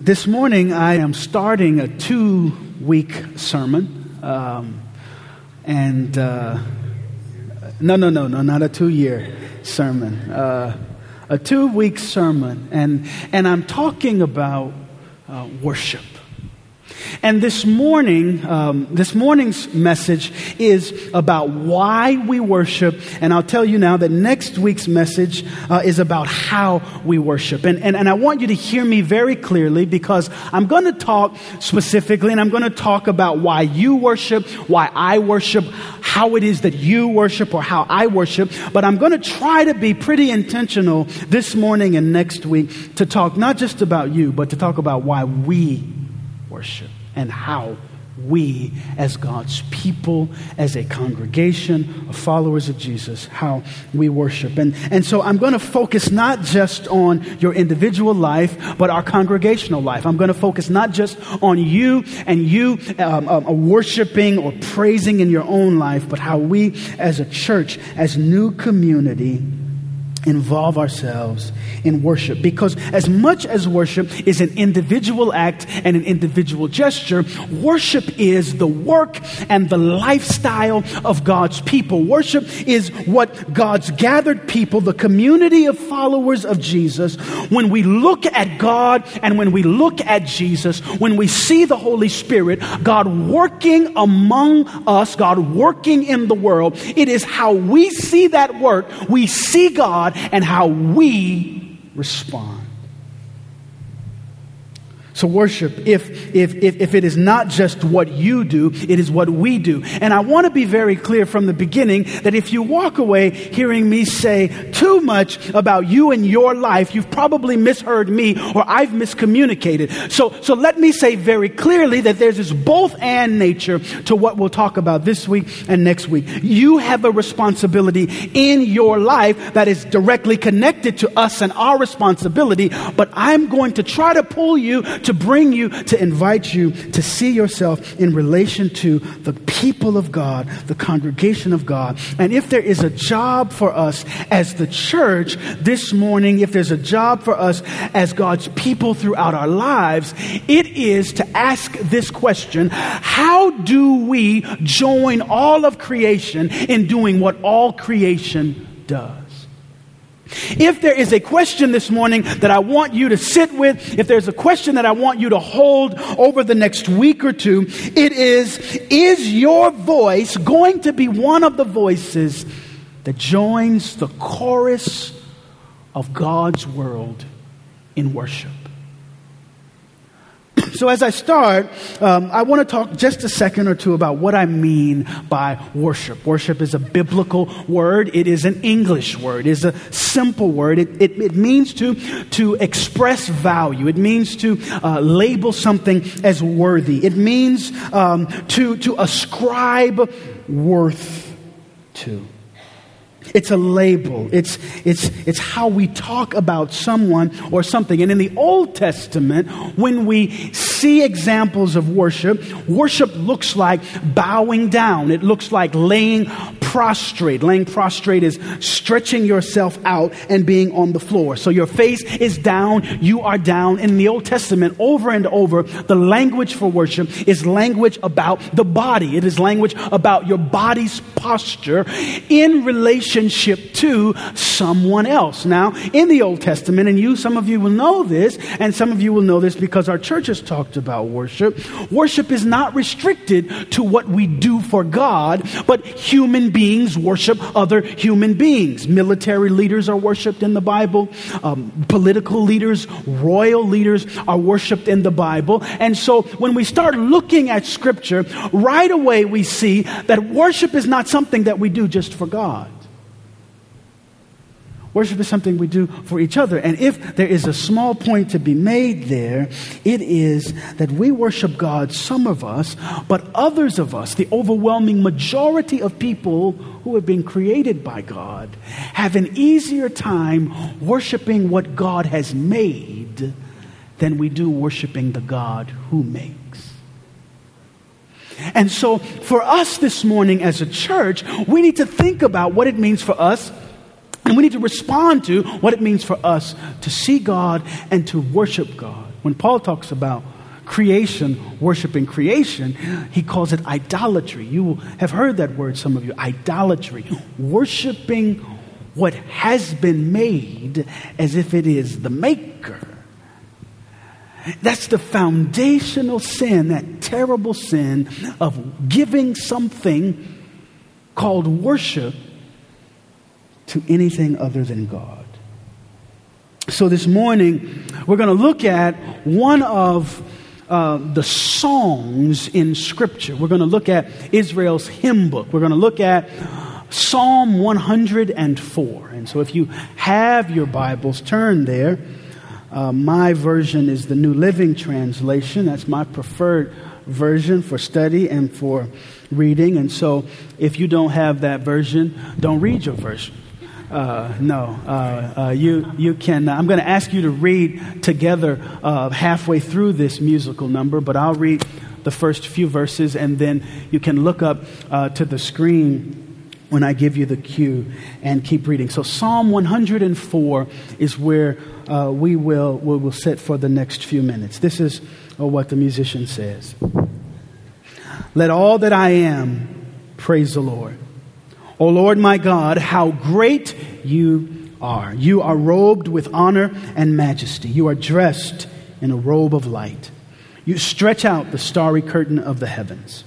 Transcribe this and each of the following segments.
This morning, I am starting a two week sermon. Um, and uh, no, no, no, no, not a two year sermon. Uh, a two week sermon. And, and I'm talking about uh, worship. And this morning, um, this morning's message is about why we worship. And I'll tell you now that next week's message uh, is about how we worship. And, and, and I want you to hear me very clearly because I'm going to talk specifically and I'm going to talk about why you worship, why I worship, how it is that you worship or how I worship. But I'm going to try to be pretty intentional this morning and next week to talk not just about you, but to talk about why we worship and how we, as God's people, as a congregation of followers of Jesus, how we worship. And, and so I'm going to focus not just on your individual life, but our congregational life. I'm going to focus not just on you and you um, um, worshiping or praising in your own life, but how we, as a church, as new community, involve ourselves in worship. Because as much as worship is an individual act and an individual gesture, worship is the work and the lifestyle of God's people. Worship is what God's gathered people, the community of followers of Jesus, when we look at God and when we look at Jesus, when we see the Holy Spirit, God working among us, God working in the world, it is how we see that work. We see God and how we respond. So, worship, if, if, if, if, it is not just what you do, it is what we do. And I want to be very clear from the beginning that if you walk away hearing me say too much about you and your life, you've probably misheard me or I've miscommunicated. So, so let me say very clearly that there's this both and nature to what we'll talk about this week and next week. You have a responsibility in your life that is directly connected to us and our responsibility, but I'm going to try to pull you to bring you, to invite you to see yourself in relation to the people of God, the congregation of God. And if there is a job for us as the church this morning, if there's a job for us as God's people throughout our lives, it is to ask this question How do we join all of creation in doing what all creation does? If there is a question this morning that I want you to sit with, if there's a question that I want you to hold over the next week or two, it is Is your voice going to be one of the voices that joins the chorus of God's world in worship? So, as I start, um, I want to talk just a second or two about what I mean by worship. Worship is a biblical word, it is an English word, it is a simple word. It, it, it means to, to express value, it means to uh, label something as worthy, it means um, to, to ascribe worth to. It's a label. It's, it's, it's how we talk about someone or something. And in the Old Testament, when we see examples of worship, worship looks like bowing down. It looks like laying prostrate. Laying prostrate is stretching yourself out and being on the floor. So your face is down, you are down. In the Old Testament, over and over, the language for worship is language about the body. It is language about your body's posture in relationship to someone else. Now, in the Old Testament, and you, some of you will know this, and some of you will know this because our church has talked about worship. Worship is not restricted to what we do for God, but human beings worship other human beings. Military leaders are worshiped in the Bible, um, political leaders, royal leaders are worshiped in the Bible. And so when we start looking at Scripture, right away we see that worship is not something that we do just for God. Worship is something we do for each other. And if there is a small point to be made there, it is that we worship God, some of us, but others of us, the overwhelming majority of people who have been created by God, have an easier time worshiping what God has made than we do worshiping the God who makes. And so, for us this morning as a church, we need to think about what it means for us and we need to respond to what it means for us to see God and to worship God. When Paul talks about creation, worshiping creation, he calls it idolatry. You have heard that word, some of you idolatry. Worshiping what has been made as if it is the maker. That's the foundational sin, that terrible sin of giving something called worship to anything other than God. So this morning, we're going to look at one of uh, the songs in Scripture. We're going to look at Israel's hymn book. We're going to look at Psalm 104. And so if you have your Bibles, turn there. Uh, my version is the New Living Translation. That's my preferred version for study and for reading. And so if you don't have that version, don't read your version. Uh, no, uh, uh, you, you can. I'm going to ask you to read together uh, halfway through this musical number, but I'll read the first few verses and then you can look up uh, to the screen when I give you the cue and keep reading. So, Psalm 104 is where we, will, we will sit for the next few minutes. This is what the musician says Let all that I am praise the Lord. O Lord my God, how great you are. You are robed with honor and majesty. You are dressed in a robe of light. You stretch out the starry curtain of the heavens.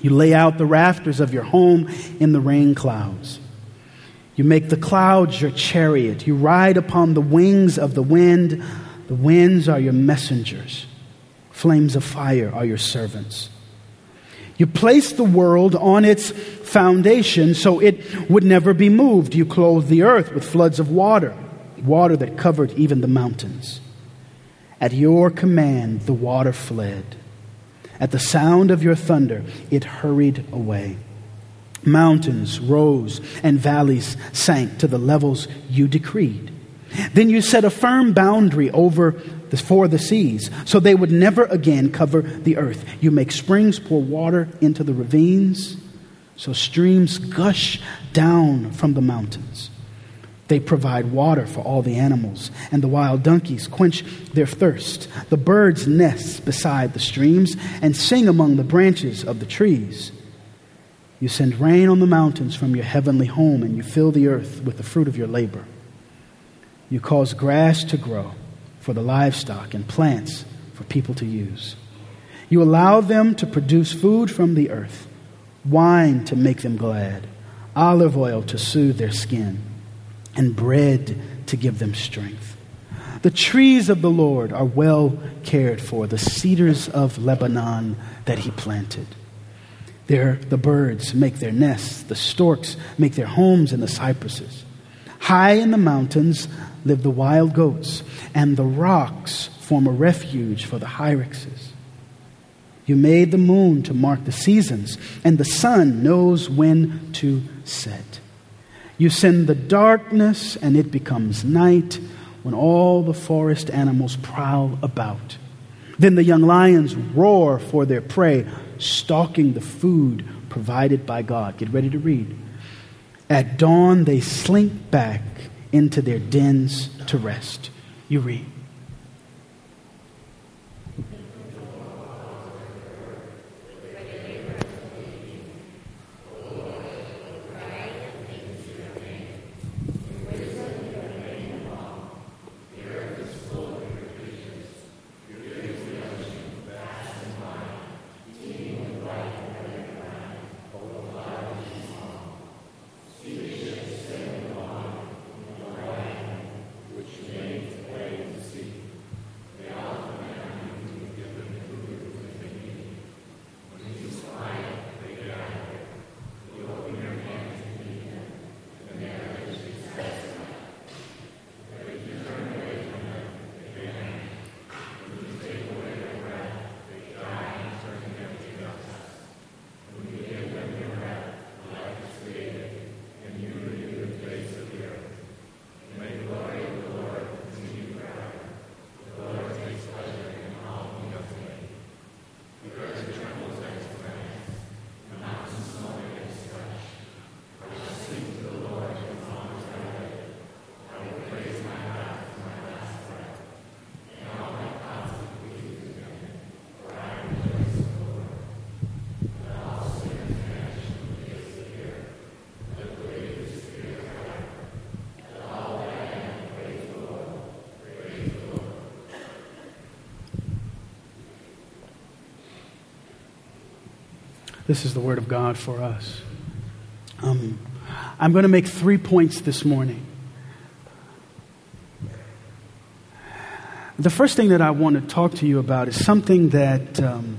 You lay out the rafters of your home in the rain clouds. You make the clouds your chariot. You ride upon the wings of the wind. The winds are your messengers. Flames of fire are your servants. You place the world on its foundation so it would never be moved. You clothed the earth with floods of water, water that covered even the mountains. At your command, the water fled. At the sound of your thunder, it hurried away. Mountains rose and valleys sank to the levels you decreed. Then you set a firm boundary over for the seas, so they would never again cover the earth. You make springs pour water into the ravines, so streams gush down from the mountains. They provide water for all the animals, and the wild donkeys quench their thirst. The birds nest beside the streams and sing among the branches of the trees. You send rain on the mountains from your heavenly home, and you fill the earth with the fruit of your labor. You cause grass to grow for the livestock and plants for people to use. You allow them to produce food from the earth, wine to make them glad, olive oil to soothe their skin and bread to give them strength. The trees of the Lord are well cared for, the cedars of Lebanon that he planted. There the birds make their nests, the storks make their homes in the cypresses. High in the mountains live the wild goats, and the rocks form a refuge for the hyraxes. You made the moon to mark the seasons, and the sun knows when to set. You send the darkness, and it becomes night when all the forest animals prowl about. Then the young lions roar for their prey, stalking the food provided by God. Get ready to read. At dawn, they slink back into their dens to rest. You read. This is the word of God for us. Um, I'm going to make three points this morning. The first thing that I want to talk to you about is something that um,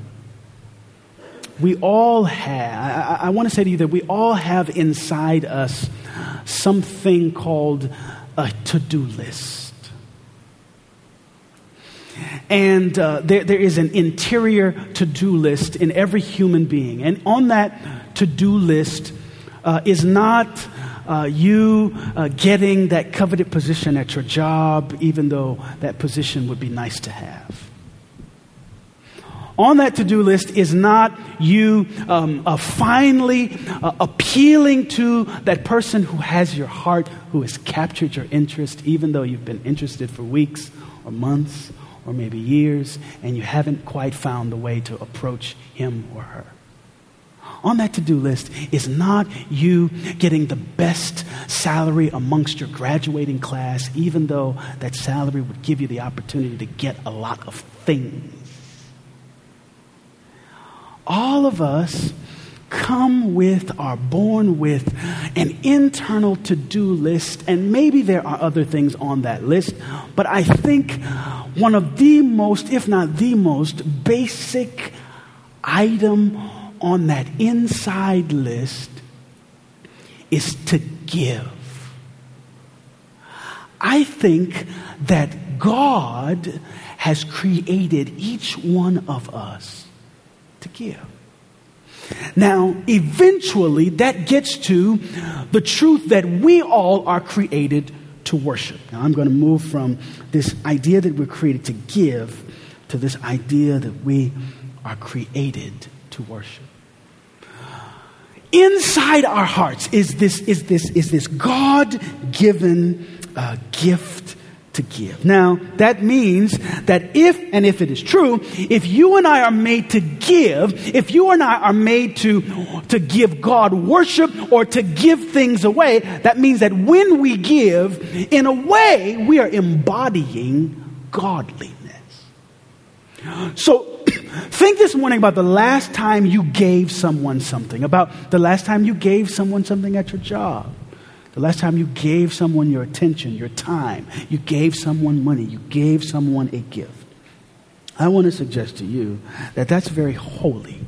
we all have. I, I want to say to you that we all have inside us something called a to do list. And uh, there, there is an interior to do list in every human being. And on that to do list uh, is not uh, you uh, getting that coveted position at your job, even though that position would be nice to have. On that to do list is not you um, uh, finally uh, appealing to that person who has your heart, who has captured your interest, even though you've been interested for weeks or months or maybe years, and you haven't quite found the way to approach him or her. On that to do list is not you getting the best salary amongst your graduating class, even though that salary would give you the opportunity to get a lot of things. All of us come with, are born with an internal to do list, and maybe there are other things on that list, but I think one of the most, if not the most, basic item on that inside list is to give. I think that God has created each one of us to give. Now, eventually, that gets to the truth that we all are created to worship. Now, I'm going to move from this idea that we're created to give to this idea that we are created to worship. Inside our hearts is this, is this, is this God given uh, gift to give. Now, that means that if, and if it is true, if you and I are made to give, if you and I are made to, to give God worship or to give things away, that means that when we give, in a way, we are embodying godliness. So, think this morning about the last time you gave someone something, about the last time you gave someone something at your job the last time you gave someone your attention, your time, you gave someone money, you gave someone a gift. I want to suggest to you that that's very holy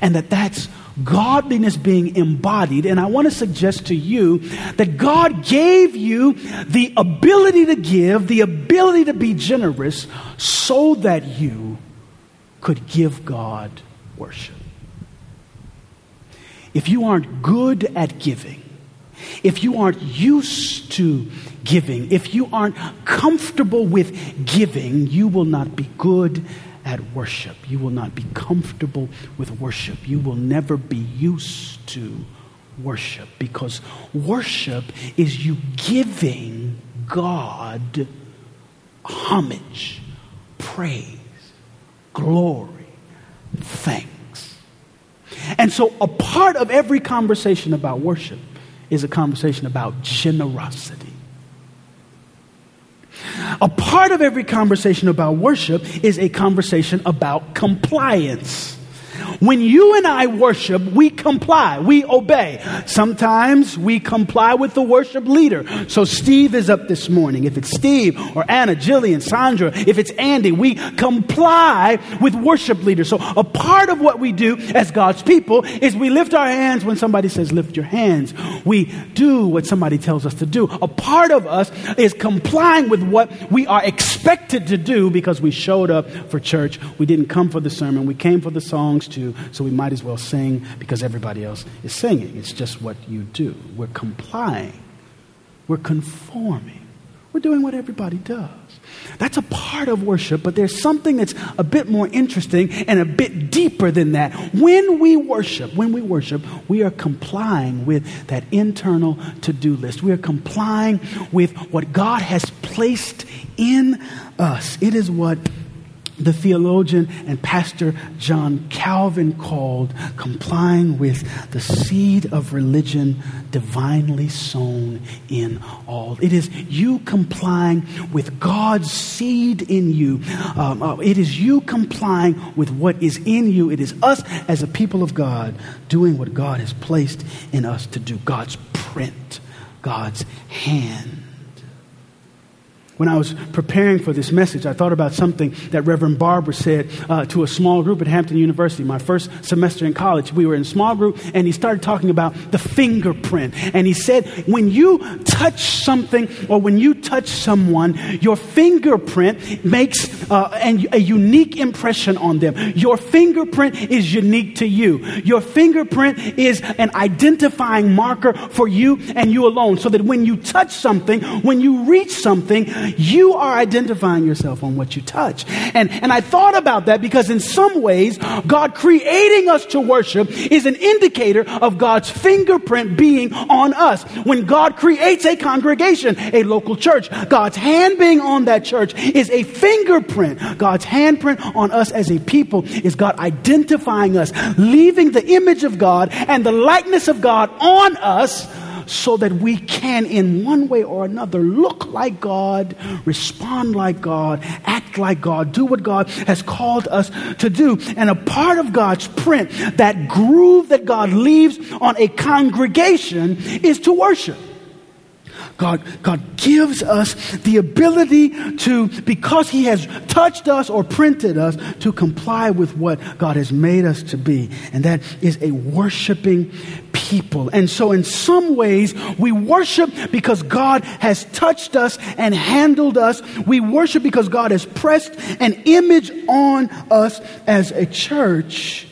and that that's godliness being embodied. And I want to suggest to you that God gave you the ability to give, the ability to be generous, so that you could give God worship. If you aren't good at giving, if you aren't used to giving, if you aren't comfortable with giving, you will not be good at worship. You will not be comfortable with worship. You will never be used to worship because worship is you giving God homage, praise, glory, thanks. And so, a part of every conversation about worship is a conversation about generosity. A part of every conversation about worship is a conversation about compliance. When you and I worship, we comply, we obey. Sometimes we comply with the worship leader. So Steve is up this morning. If it's Steve or Anna, Jillian, Sandra, if it's Andy, we comply with worship leaders. So a part of what we do as God's people is we lift our hands when somebody says lift your hands. We do what somebody tells us to do. A part of us is complying with what we are expected to do because we showed up for church. We didn't come for the sermon. We came for the songs too, so we might as well sing because everybody else is singing. It's just what you do. We're complying, we're conforming, we're doing what everybody does. That's a part of worship, but there's something that's a bit more interesting and a bit deeper than that. When we worship, when we worship, we are complying with that internal to do list. We are complying with what God has placed in us. It is what the theologian and pastor John Calvin called complying with the seed of religion divinely sown in all. It is you complying with God's seed in you. Um, uh, it is you complying with what is in you. It is us as a people of God doing what God has placed in us to do. God's print, God's hand. When I was preparing for this message, I thought about something that Reverend Barber said uh, to a small group at Hampton University, my first semester in college. We were in a small group, and he started talking about the fingerprint. And he said, when you touch something or when you touch someone, your fingerprint makes uh, an, a unique impression on them. Your fingerprint is unique to you. Your fingerprint is an identifying marker for you and you alone. So that when you touch something, when you reach something, you are identifying yourself on what you touch. And, and I thought about that because in some ways, God creating us to worship is an indicator of God's fingerprint being on us. When God creates a congregation, a local church, God's hand being on that church is a fingerprint. God's handprint on us as a people is God identifying us, leaving the image of God and the likeness of God on us so that we can, in one way or another, look like God, respond like God, act like God, do what God has called us to do. And a part of God's print, that groove that God leaves on a congregation, is to worship. God, God gives us the ability to, because He has touched us or printed us, to comply with what God has made us to be. And that is a worshiping people. And so, in some ways, we worship because God has touched us and handled us. We worship because God has pressed an image on us as a church.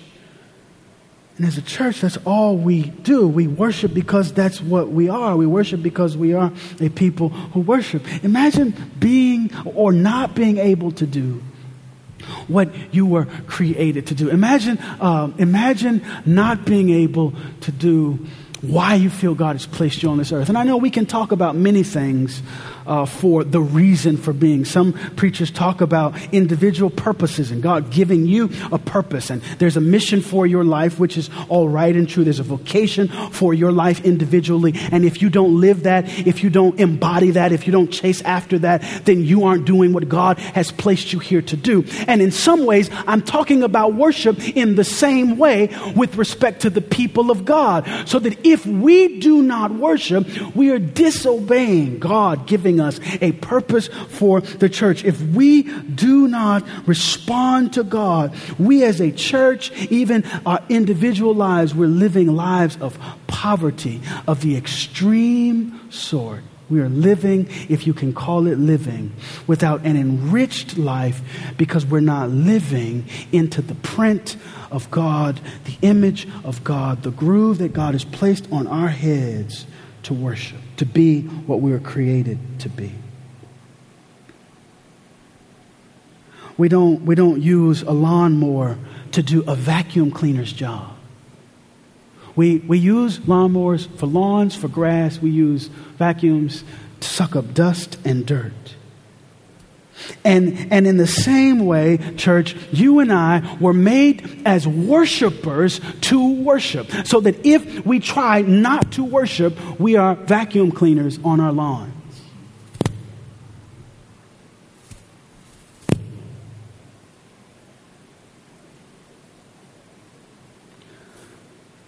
And as a church, that's all we do. We worship because that's what we are. We worship because we are a people who worship. Imagine being or not being able to do what you were created to do. Imagine, uh, imagine not being able to do why you feel God has placed you on this earth. And I know we can talk about many things uh, for the reason for being. Some preachers talk about individual purposes and God giving you a purpose. And there's a mission for your life, which is all right and true. There's a vocation for your life individually. And if you don't live that, if you don't embody that, if you don't chase after that, then you aren't doing what God has placed you here to do. And in some ways, I'm talking about worship in the same way with respect to the people of God. So that if we do not worship, we are disobeying God, giving giving us a purpose for the church. If we do not respond to God, we as a church, even our individual lives, we're living lives of poverty, of the extreme sort. We are living, if you can call it living, without an enriched life because we're not living into the print of God, the image of God, the groove that God has placed on our heads to worship, to be what we were created to be. We don't, we don't use a lawnmower to do a vacuum cleaner's job. We, we use lawnmowers for lawns, for grass. We use vacuums to suck up dust and dirt. And, and in the same way, church, you and I were made as worshipers to worship. So that if we try not to worship, we are vacuum cleaners on our lawn.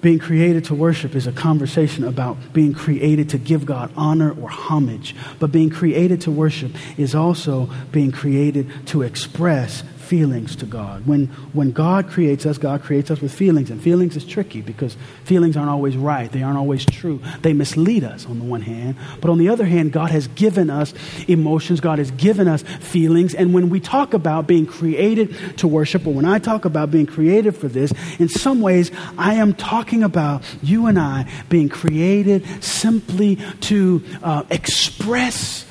Being created to worship is a conversation about being created to give God honor or homage. But being created to worship is also being created to express feelings to God. When, when God creates us, God creates us with feelings. And feelings is tricky because feelings aren't always right, they aren't always true. They mislead us on the one hand. But on the other hand, God has given us emotions, God has given us feelings. And when we talk about being created to worship, or when I talk about being created for this, in some ways, I am talking about you and I being created simply to uh, express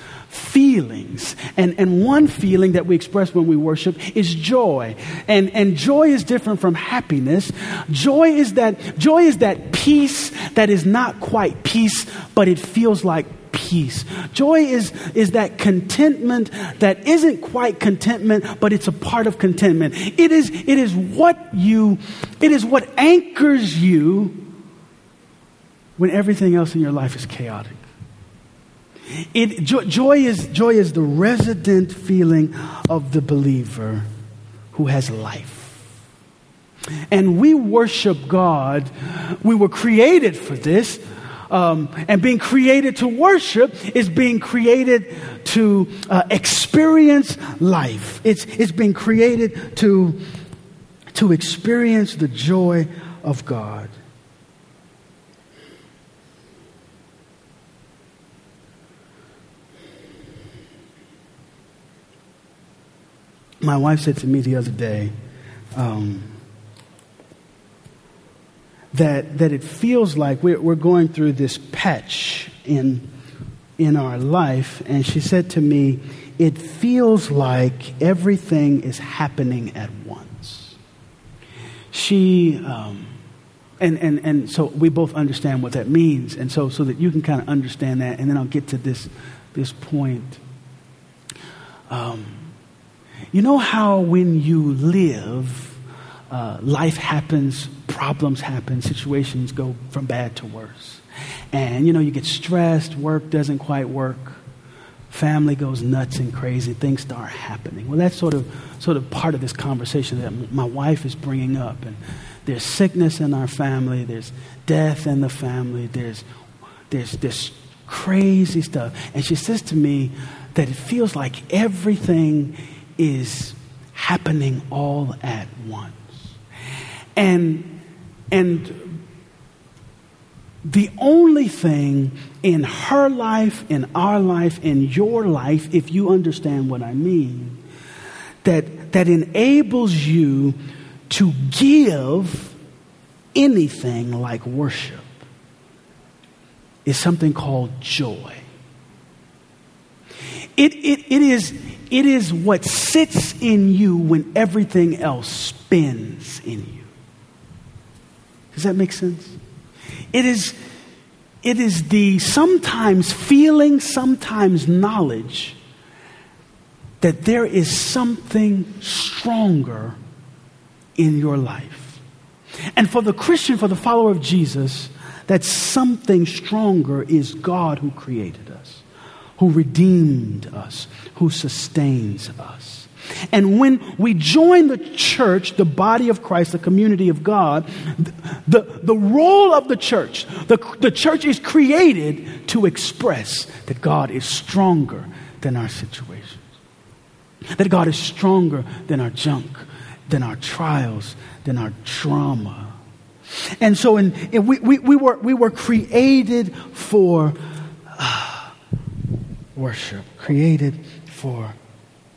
feelings. And, and one feeling that we express when we worship is joy. And, and joy is different from happiness. Joy is that, joy is that peace that is not quite peace, but it feels like peace. Joy is, is that contentment that isn't quite contentment, but it's a part of contentment. It is, it is what you, it is what anchors you when everything else in your life is chaotic. It, joy, joy, is, joy is the resident feeling of the believer who has life. And we worship God. We were created for this. Um, and being created to worship is being created to uh, experience life. It's, it's being created to, to experience the joy of God. My wife said to me the other day, um, that, that it feels like we're, we're going through this patch in, in our life. And she said to me, It feels like everything is happening at once. She, um, and, and, and so we both understand what that means. And so, so that you can kind of understand that, and then I'll get to this, this point. Um, you know how when you live, uh, life happens, problems happen, situations go from bad to worse. And you know, you get stressed, work doesn't quite work, family goes nuts and crazy, things start happening. Well, that's sort of, sort of part of this conversation that my wife is bringing up. And there's sickness in our family, there's death in the family, there's, there's this crazy stuff. And she says to me that it feels like everything is happening all at once. And, and the only thing in her life, in our life, in your life, if you understand what I mean, that, that enables you to give anything like worship is something called joy. It, it, it, is, it is what sits in you when everything else spins in you. Does that make sense? It is, it is the sometimes feeling, sometimes knowledge that there is something stronger in your life. And for the Christian, for the follower of Jesus, that something stronger is God who created who redeemed us, who sustains us. And when we join the church, the body of Christ, the community of God, the, the role of the church, the, the church is created to express that God is stronger than our situations, that God is stronger than our junk, than our trials, than our trauma. And so in, in we, we, we, were, we were created for uh, worship, created for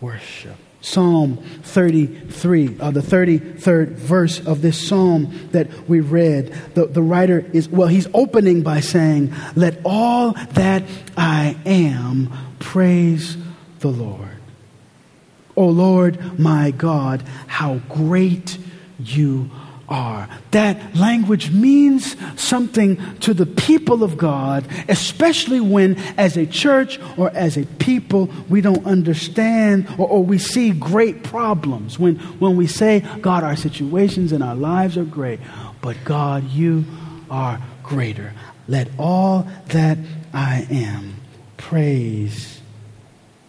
worship. Psalm 33, uh, the 33rd verse of this psalm that we read, the, the writer is, well, he's opening by saying, Let all that I am praise the Lord. O Lord my God, how great you are. That language means something to the people of God, especially when, as a church or as a people, we don't understand or, or, we see great problems. When, when we say, God, our situations and our lives are great, but God, you are greater. Let all that I am praise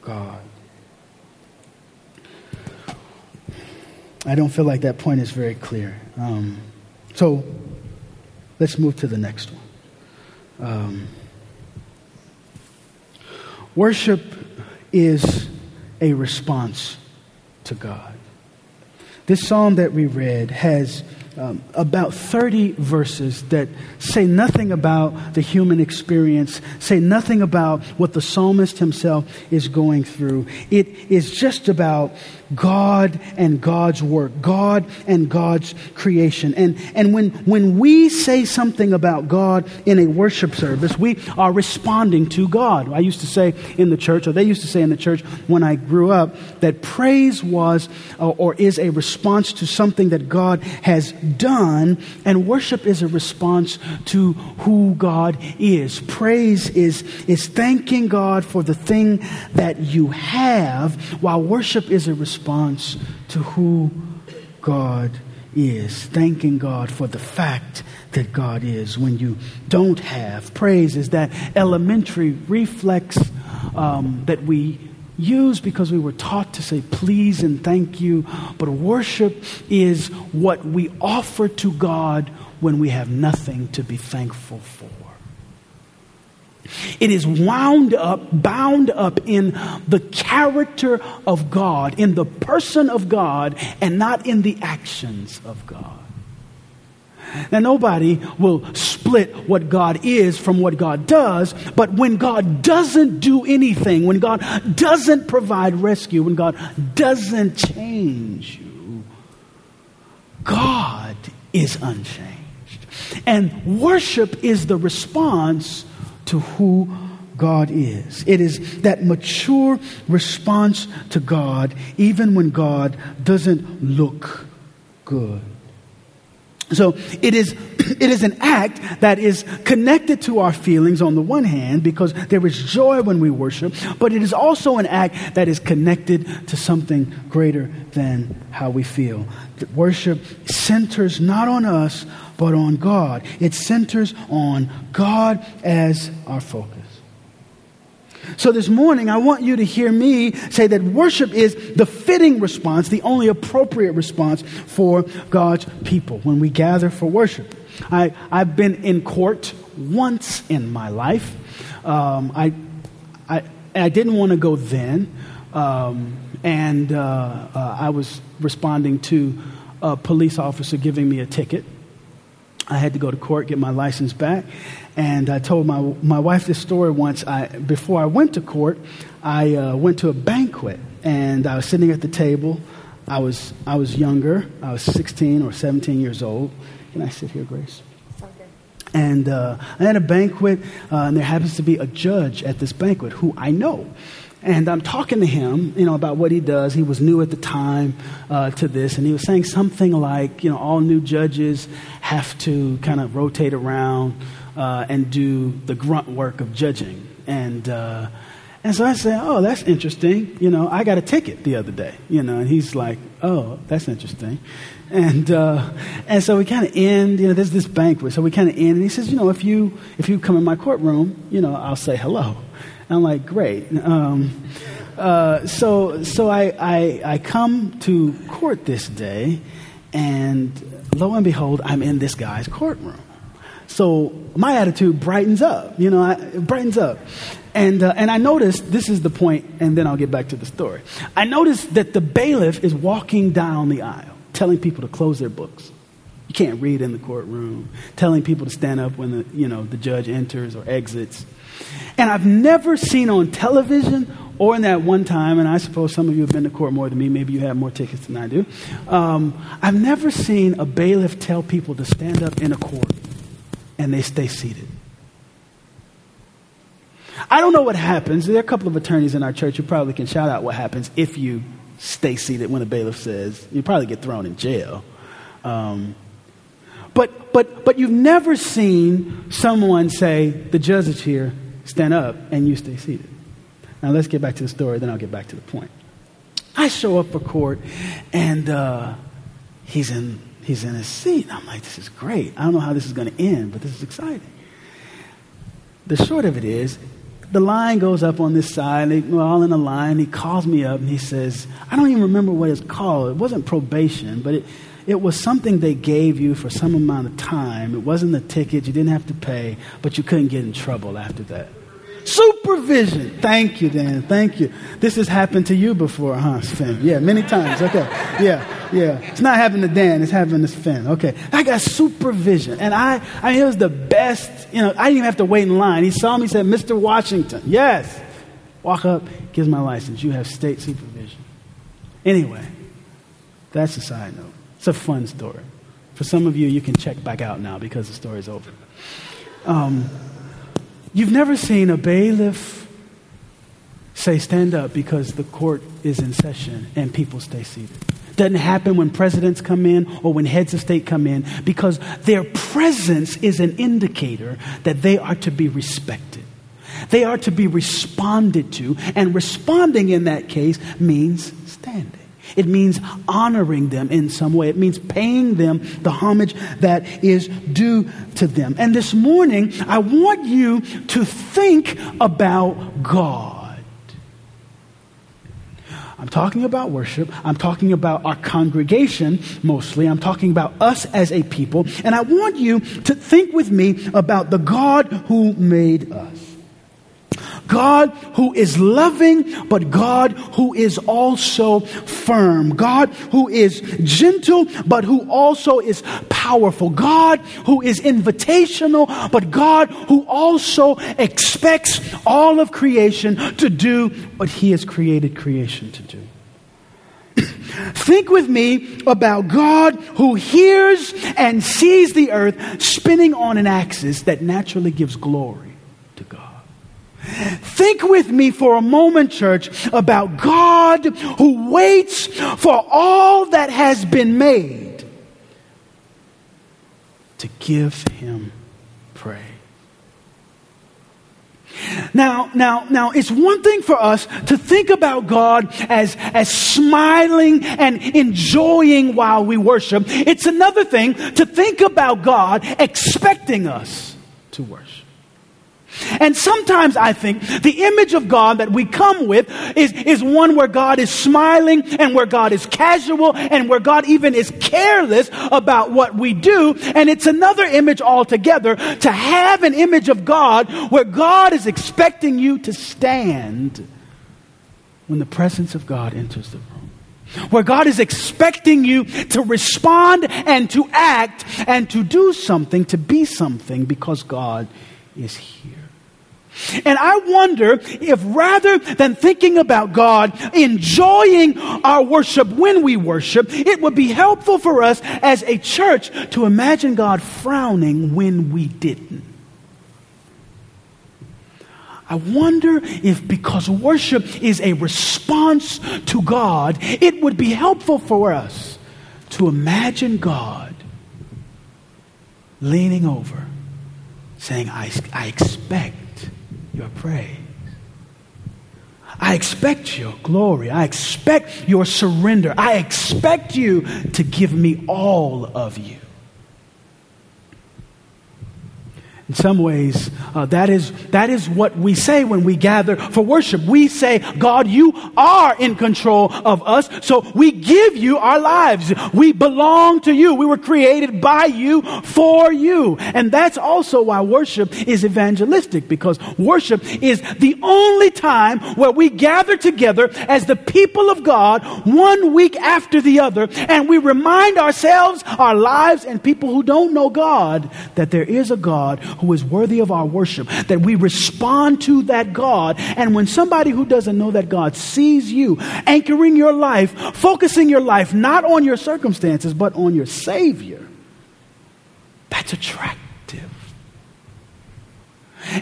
God. I don't feel like that point is very clear. Um, so let's move to the next one. Um, worship is a response to God. This psalm that we read has um, about 30 verses that say nothing about the human experience, say nothing about what the psalmist himself is going through. It is just about God and God's work, God and God's creation. And, and when, when we say something about God in a worship service, we are responding to God. I used to say in the church, or they used to say in the church when I grew up, that praise was or, or is a response to something that God has done, and worship is a response to who God is. Praise is, is thanking God for the thing that you have, while worship is a response to who God is. Thanking God for the fact that God is when you don't have. Praise is that elementary reflex um, that we use because we were taught to say please and thank you. But worship is what we offer to God when we have nothing to be thankful for. It is wound up, bound up in the character of God, in the person of God, and not in the actions of God. Now, nobody will split what God is from what God does, but when God doesn't do anything, when God doesn't provide rescue, when God doesn't change you, God is unchanged. And worship is the response to who God is. It is that mature response to God, even when God doesn't look good. So it is, it is an act that is connected to our feelings on the one hand because there is joy when we worship, but it is also an act that is connected to something greater than how we feel. That Worship centers not on us, but on God. It centers on God as our focus. So this morning, I want you to hear me say that worship is the fitting response, the only appropriate response for God's people when we gather for worship. I, I've been in court once in my life. Um, I, I, I didn't want to go then, um, and uh, uh, I was responding to a police officer giving me a ticket. I had to go to court, get my license back. And I told my, my wife this story once. I, before I went to court, I uh, went to a banquet and I was sitting at the table. I was, I was younger. I was 16 or 17 years old. Can I sit here, Grace? Okay. And uh, I had a banquet, uh, and there happens to be a judge at this banquet who I know. And I'm talking to him, you know, about what he does. He was new at the time uh, to this, and he was saying something like, you know, all new judges have to kind of rotate around uh, and do the grunt work of judging. And uh, and so I said, "Oh, that's interesting." You know, I got a ticket the other day. You know, and he's like, "Oh, that's interesting." And uh, and so we kind of end. You know, there's this banquet, so we kind of end. And he says, "You know, if you if you come in my courtroom, you know, I'll say hello." I'm like, great. Um, uh, so so I, I, I come to court this day, and lo and behold, I'm in this guy's courtroom. So my attitude brightens up, you know, it brightens up. And, uh, and I noticed, this is the point, and then I'll get back to the story. I noticed that the bailiff is walking down the aisle, telling people to close their books. You can't read in the courtroom, telling people to stand up when the, you know, the judge enters or exits. And I've never seen on television or in that one time, and I suppose some of you have been to court more than me, maybe you have more tickets than I do. Um, I've never seen a bailiff tell people to stand up in a court and they stay seated. I don't know what happens. There are a couple of attorneys in our church who probably can shout out what happens if you stay seated when a bailiff says. You probably get thrown in jail. Um, but, but, but you've never seen someone say, the judge is here, stand up, and you stay seated. Now let's get back to the story, then I'll get back to the point. I show up for court, and uh, he's, in, he's in his seat. I'm like, this is great. I don't know how this is going to end, but this is exciting. The short of it is, the line goes up on this side. They, we're all in a line. He calls me up and he says, I don't even remember what it's called. It wasn't probation, but it, it was something they gave you for some amount of time. It wasn't a ticket, you didn't have to pay, but you couldn't get in trouble after that. Supervision. Thank you, Dan. Thank you. This has happened to you before, huh, Finn? Yeah, many times. Okay. Yeah, yeah. It's not happening to Dan, it's happening to Finn. Okay. I got supervision. And I, I mean, it was the best. You know, I didn't even have to wait in line. He saw me, said, Mr. Washington. Yes. Walk up, gives my license. You have state supervision. Anyway, that's a side note. It's a fun story. For some of you, you can check back out now because the story's over. Um, you've never seen a bailiff say, Stand up because the court is in session and people stay seated. doesn't happen when presidents come in or when heads of state come in because their presence is an indicator that they are to be respected. They are to be responded to, and responding in that case means standing. It means honoring them in some way. It means paying them the homage that is due to them. And this morning, I want you to think about God. I'm talking about worship. I'm talking about our congregation mostly. I'm talking about us as a people. And I want you to think with me about the God who made us. God who is loving, but God who is also firm. God who is gentle, but who also is powerful. God who is invitational, but God who also expects all of creation to do what He has created creation to do. Think with me about God who hears and sees the earth spinning on an axis that naturally gives glory. Think with me for a moment, church, about God who waits for all that has been made to give him praise. Now, now, now, it's one thing for us to think about God as, as smiling and enjoying while we worship. It's another thing to think about God expecting us to worship. And sometimes I think the image of God that we come with is, is one where God is smiling and where God is casual and where God even is careless about what we do. And it's another image altogether to have an image of God where God is expecting you to stand when the presence of God enters the room where God is expecting you to respond and to act and to do something, to be something, because God is here. And I wonder if rather than thinking about God enjoying our worship when we worship, it would be helpful for us as a church to imagine God frowning when we didn't. I wonder if because worship is a response to God, it would be helpful for us to imagine God leaning over, saying, I, I expect your praise. I expect your glory. I expect your surrender. I expect you to give me all of you. In some ways, uh, that, is, that is what we say when we gather for worship. We say, God, you are in control of us, so we give you our lives. We belong to you. We were created by you for you. And that's also why worship is evangelistic, because worship is the only time where we gather together as the people of God one week after the other, and we remind ourselves, our lives, and people who don't know God that there is a God who is worthy of our worship, that we respond to that God. And when somebody who doesn't know that God sees you, anchoring your life, focusing your life not on your circumstances, but on your Savior, that's attractive.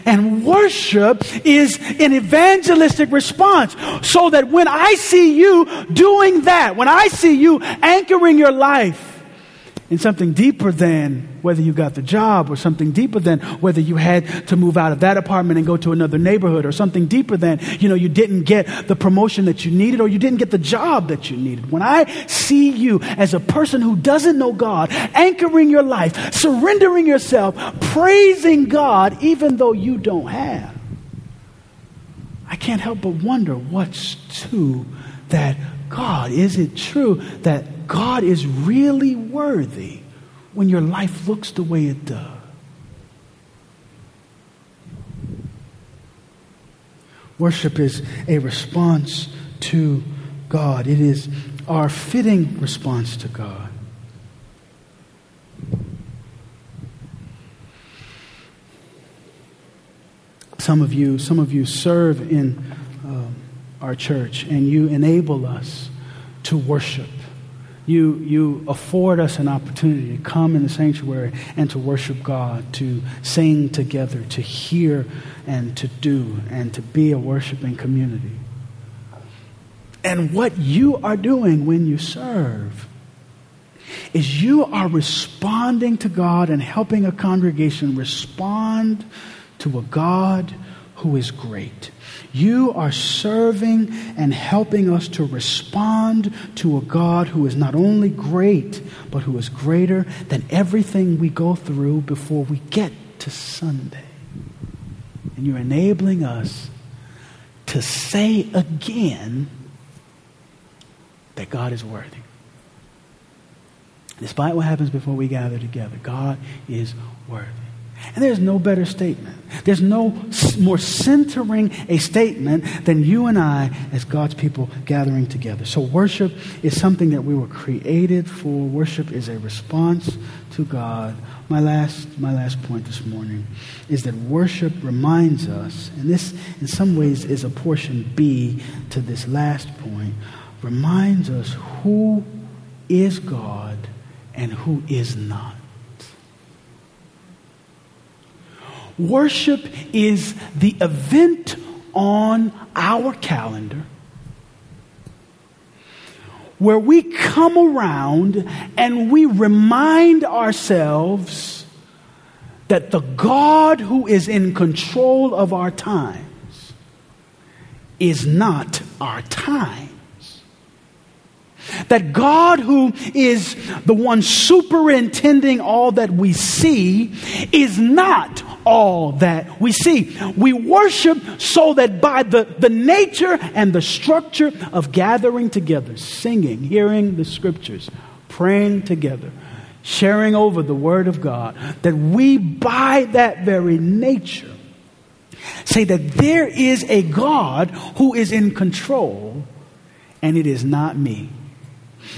And worship is an evangelistic response. So that when I see you doing that, when I see you anchoring your life in something deeper than whether you got the job or something deeper than whether you had to move out of that apartment and go to another neighborhood or something deeper than, you know, you didn't get the promotion that you needed or you didn't get the job that you needed. When I see you as a person who doesn't know God, anchoring your life, surrendering yourself, praising God even though you don't have, I can't help but wonder what's to that God. Is it true that God is really worthy when your life looks the way it does. Worship is a response to God. It is our fitting response to God. Some of you, some of you serve in um, our church, and you enable us to worship you, you afford us an opportunity to come in the sanctuary and to worship God, to sing together, to hear and to do, and to be a worshiping community. And what you are doing when you serve is you are responding to God and helping a congregation respond to a God who is great. You are serving and helping us to respond to a God who is not only great, but who is greater than everything we go through before we get to Sunday. And you're enabling us to say again that God is worthy. Despite what happens before we gather together, God is worthy. And there's no better statement. There's no more centering a statement than you and I as God's people gathering together. So, worship is something that we were created for. Worship is a response to God. My last, my last point this morning is that worship reminds us, and this in some ways is a portion B to this last point, reminds us who is God and who is not. Worship is the event on our calendar where we come around and we remind ourselves that the God who is in control of our times is not our time that God, who is the one superintending all that we see, is not all that we see. We worship so that by the, the nature and the structure of gathering together, singing, hearing the scriptures, praying together, sharing over the word of God, that we, by that very nature, say that there is a God who is in control, and it is not me.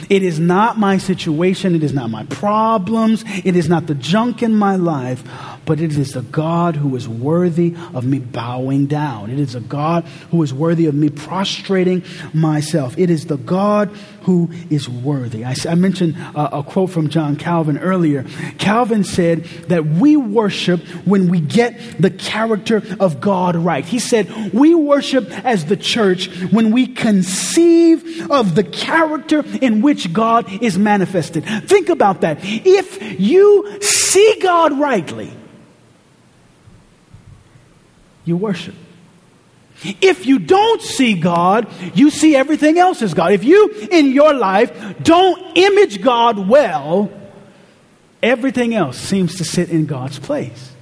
It is not my situation. It is not my problems. It is not the junk in my life but it is a God who is worthy of me bowing down. It is a God who is worthy of me prostrating myself. It is the God who is worthy. I, I mentioned a, a quote from John Calvin earlier. Calvin said that we worship when we get the character of God right. He said, We worship as the church when we conceive of the character in which God is manifested. Think about that. If you see God rightly, you worship. If you don't see God, you see everything else as God. If you in your life don't image God well, everything else seems to sit in God's place.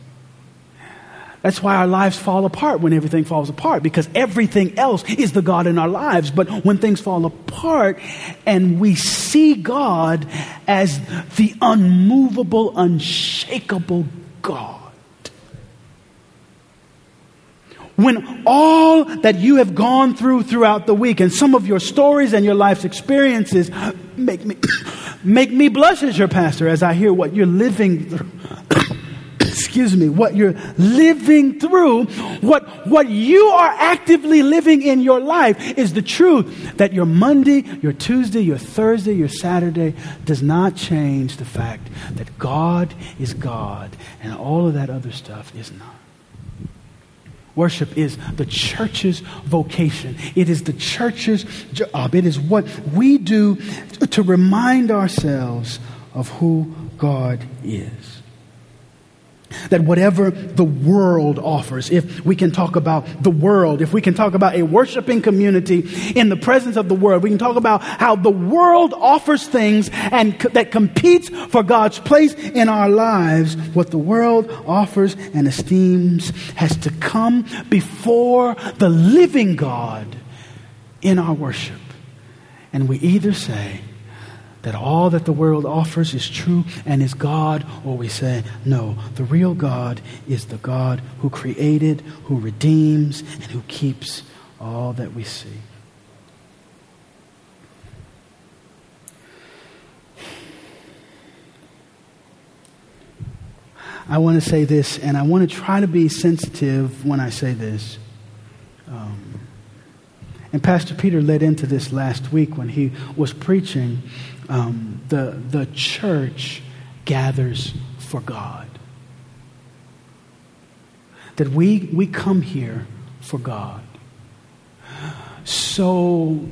That's why our lives fall apart when everything falls apart, because everything else is the God in our lives. But when things fall apart and we see God as the unmovable, unshakable God, when all that you have gone through throughout the week and some of your stories and your life's experiences make me, make me blush as your pastor as I hear what you're living through. excuse me, what you're living through, what, what you are actively living in your life is the truth that your Monday, your Tuesday, your Thursday, your Saturday does not change the fact that God is God and all of that other stuff is not. Worship is the church's vocation. It is the church's job. It is what we do to remind ourselves of who God is. That whatever the world offers, if we can talk about the world, if we can talk about a worshiping community in the presence of the world, we can talk about how the world offers things and that competes for God's place in our lives. What the world offers and esteems has to come before the living God in our worship. And we either say, that all that the world offers is true and is God, or we say, no, the real God is the God who created, who redeems, and who keeps all that we see. I want to say this, and I want to try to be sensitive when I say this. Um, and Pastor Peter led into this last week when he was preaching um, the, the church gathers for God. That we, we come here for God. So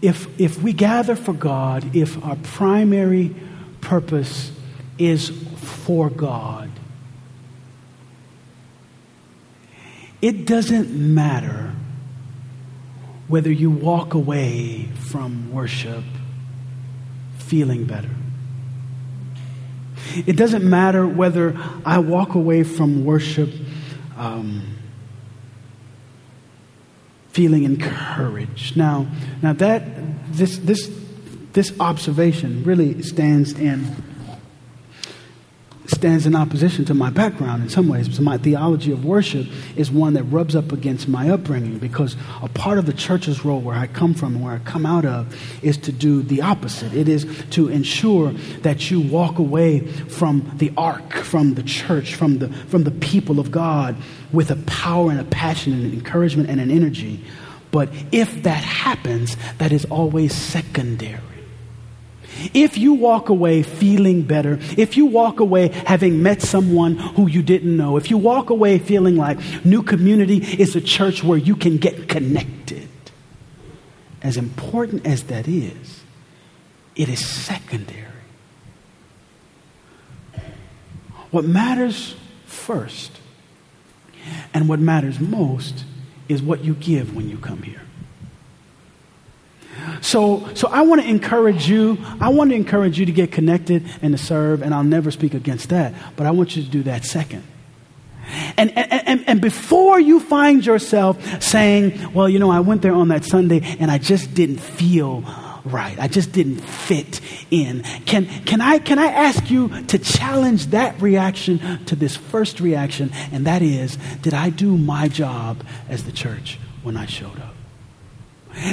if, if we gather for God, if our primary purpose is for God, it doesn't matter whether you walk away from worship feeling better. It doesn't matter whether I walk away from worship um, feeling encouraged. Now, now that this this this observation really stands in stands in opposition to my background in some ways. So my theology of worship is one that rubs up against my upbringing because a part of the church's role where I come from and where I come out of is to do the opposite. It is to ensure that you walk away from the ark, from the church, from the, from the people of God with a power and a passion and an encouragement and an energy. But if that happens, that is always secondary. If you walk away feeling better, if you walk away having met someone who you didn't know, if you walk away feeling like New Community is a church where you can get connected, as important as that is, it is secondary. What matters first and what matters most is what you give when you come here. So, so I want to encourage you. I want to encourage you to get connected and to serve, and I'll never speak against that. But I want you to do that second. And, and, and, and before you find yourself saying, well, you know, I went there on that Sunday and I just didn't feel right. I just didn't fit in. Can, can, I, can I ask you to challenge that reaction to this first reaction? And that is, did I do my job as the church when I showed up?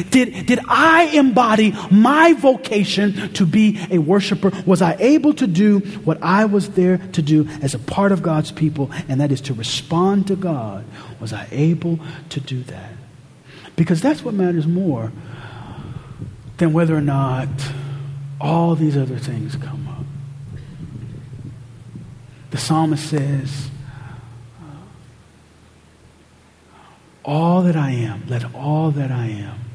Did, did I embody my vocation to be a worshiper? Was I able to do what I was there to do as a part of God's people, and that is to respond to God? Was I able to do that? Because that's what matters more than whether or not all these other things come up. The psalmist says, All that I am, let all that I am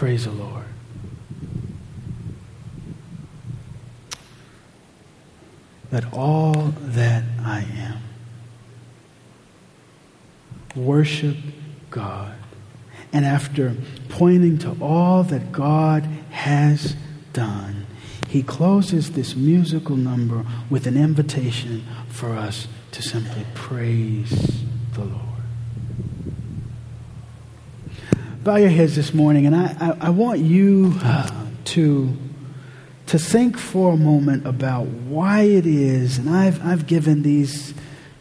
Praise the Lord. That all that I am worship God. And after pointing to all that God has done, he closes this musical number with an invitation for us to simply praise the Lord bow your heads this morning, and I, I, I want you uh, to, to think for a moment about why it is, and I've, I've given these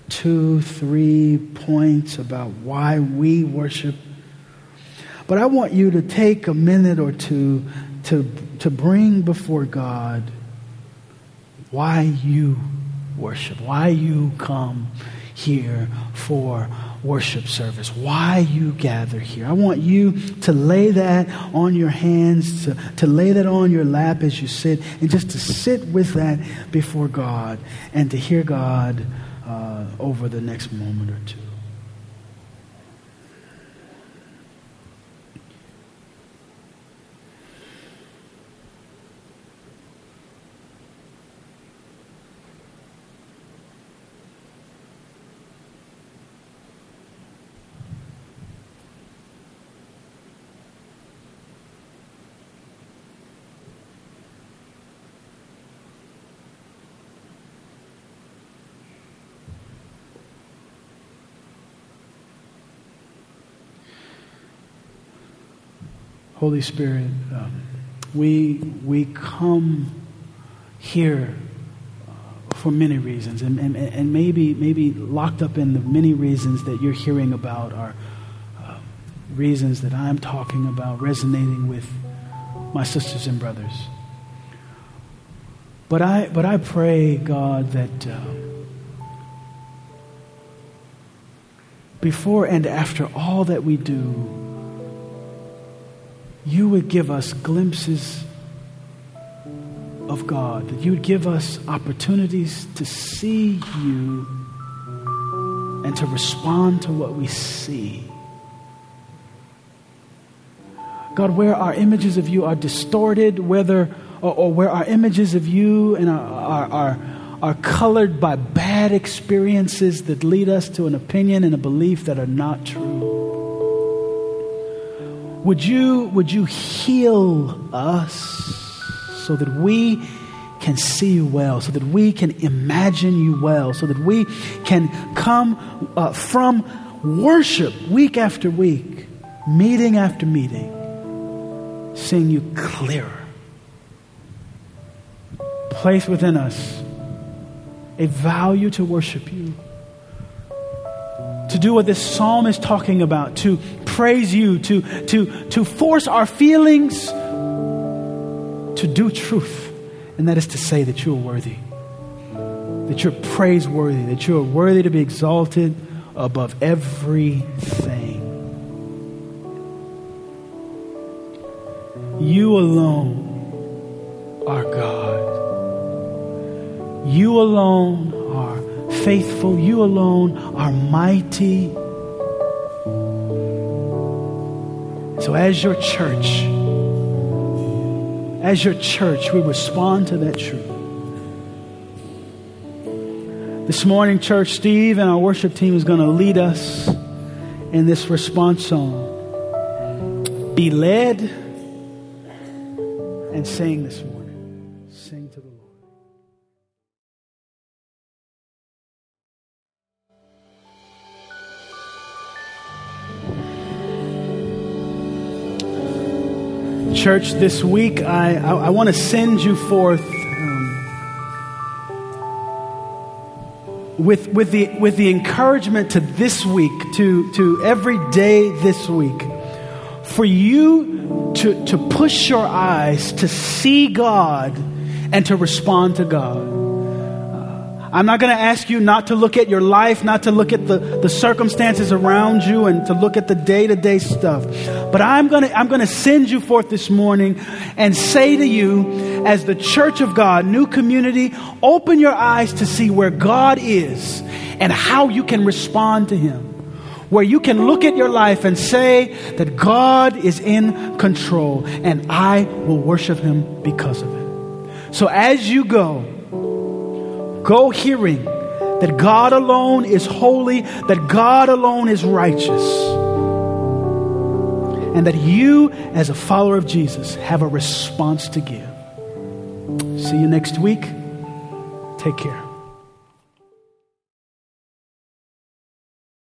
two, three points about why we worship. But I want you to take a minute or two to, to bring before God why you worship, why you come here for worship service, why you gather here. I want you to lay that on your hands, to, to lay that on your lap as you sit, and just to sit with that before God and to hear God uh, over the next moment or two. Holy Spirit, um, we, we come here uh, for many reasons, and, and, and maybe, maybe locked up in the many reasons that you're hearing about are uh, reasons that I'm talking about, resonating with my sisters and brothers. But I, but I pray, God, that uh, before and after all that we do, you would give us glimpses of God, that you would give us opportunities to see you and to respond to what we see. God, where our images of you are distorted, whether or, or where our images of you and are, are, are, are colored by bad experiences that lead us to an opinion and a belief that are not true. Would you, would you heal us so that we can see you well, so that we can imagine you well, so that we can come uh, from worship week after week, meeting after meeting, seeing you clearer. Place within us a value to worship you, to do what this psalm is talking about, to praise you, to, to, to force our feelings to do truth and that is to say that you are worthy, that you're praiseworthy, that you are worthy to be exalted above everything. You alone are God. You alone are faithful. You alone are mighty. So, as your church, as your church, we respond to that truth. This morning, church, Steve and our worship team is going to lead us in this response song. Be led and sing this morning. Church, this week I, I, I want to send you forth um, with, with, the, with the encouragement to this week, to, to every day this week, for you to, to push your eyes to see God and to respond to God. I'm not going to ask you not to look at your life, not to look at the, the circumstances around you and to look at the day to day stuff. But I'm going to, I'm going to send you forth this morning and say to you, as the church of God, new community, open your eyes to see where God is and how you can respond to Him. Where you can look at your life and say that God is in control and I will worship Him because of it. So as you go, Go hearing that God alone is holy, that God alone is righteous, and that you, as a follower of Jesus, have a response to give. See you next week. Take care.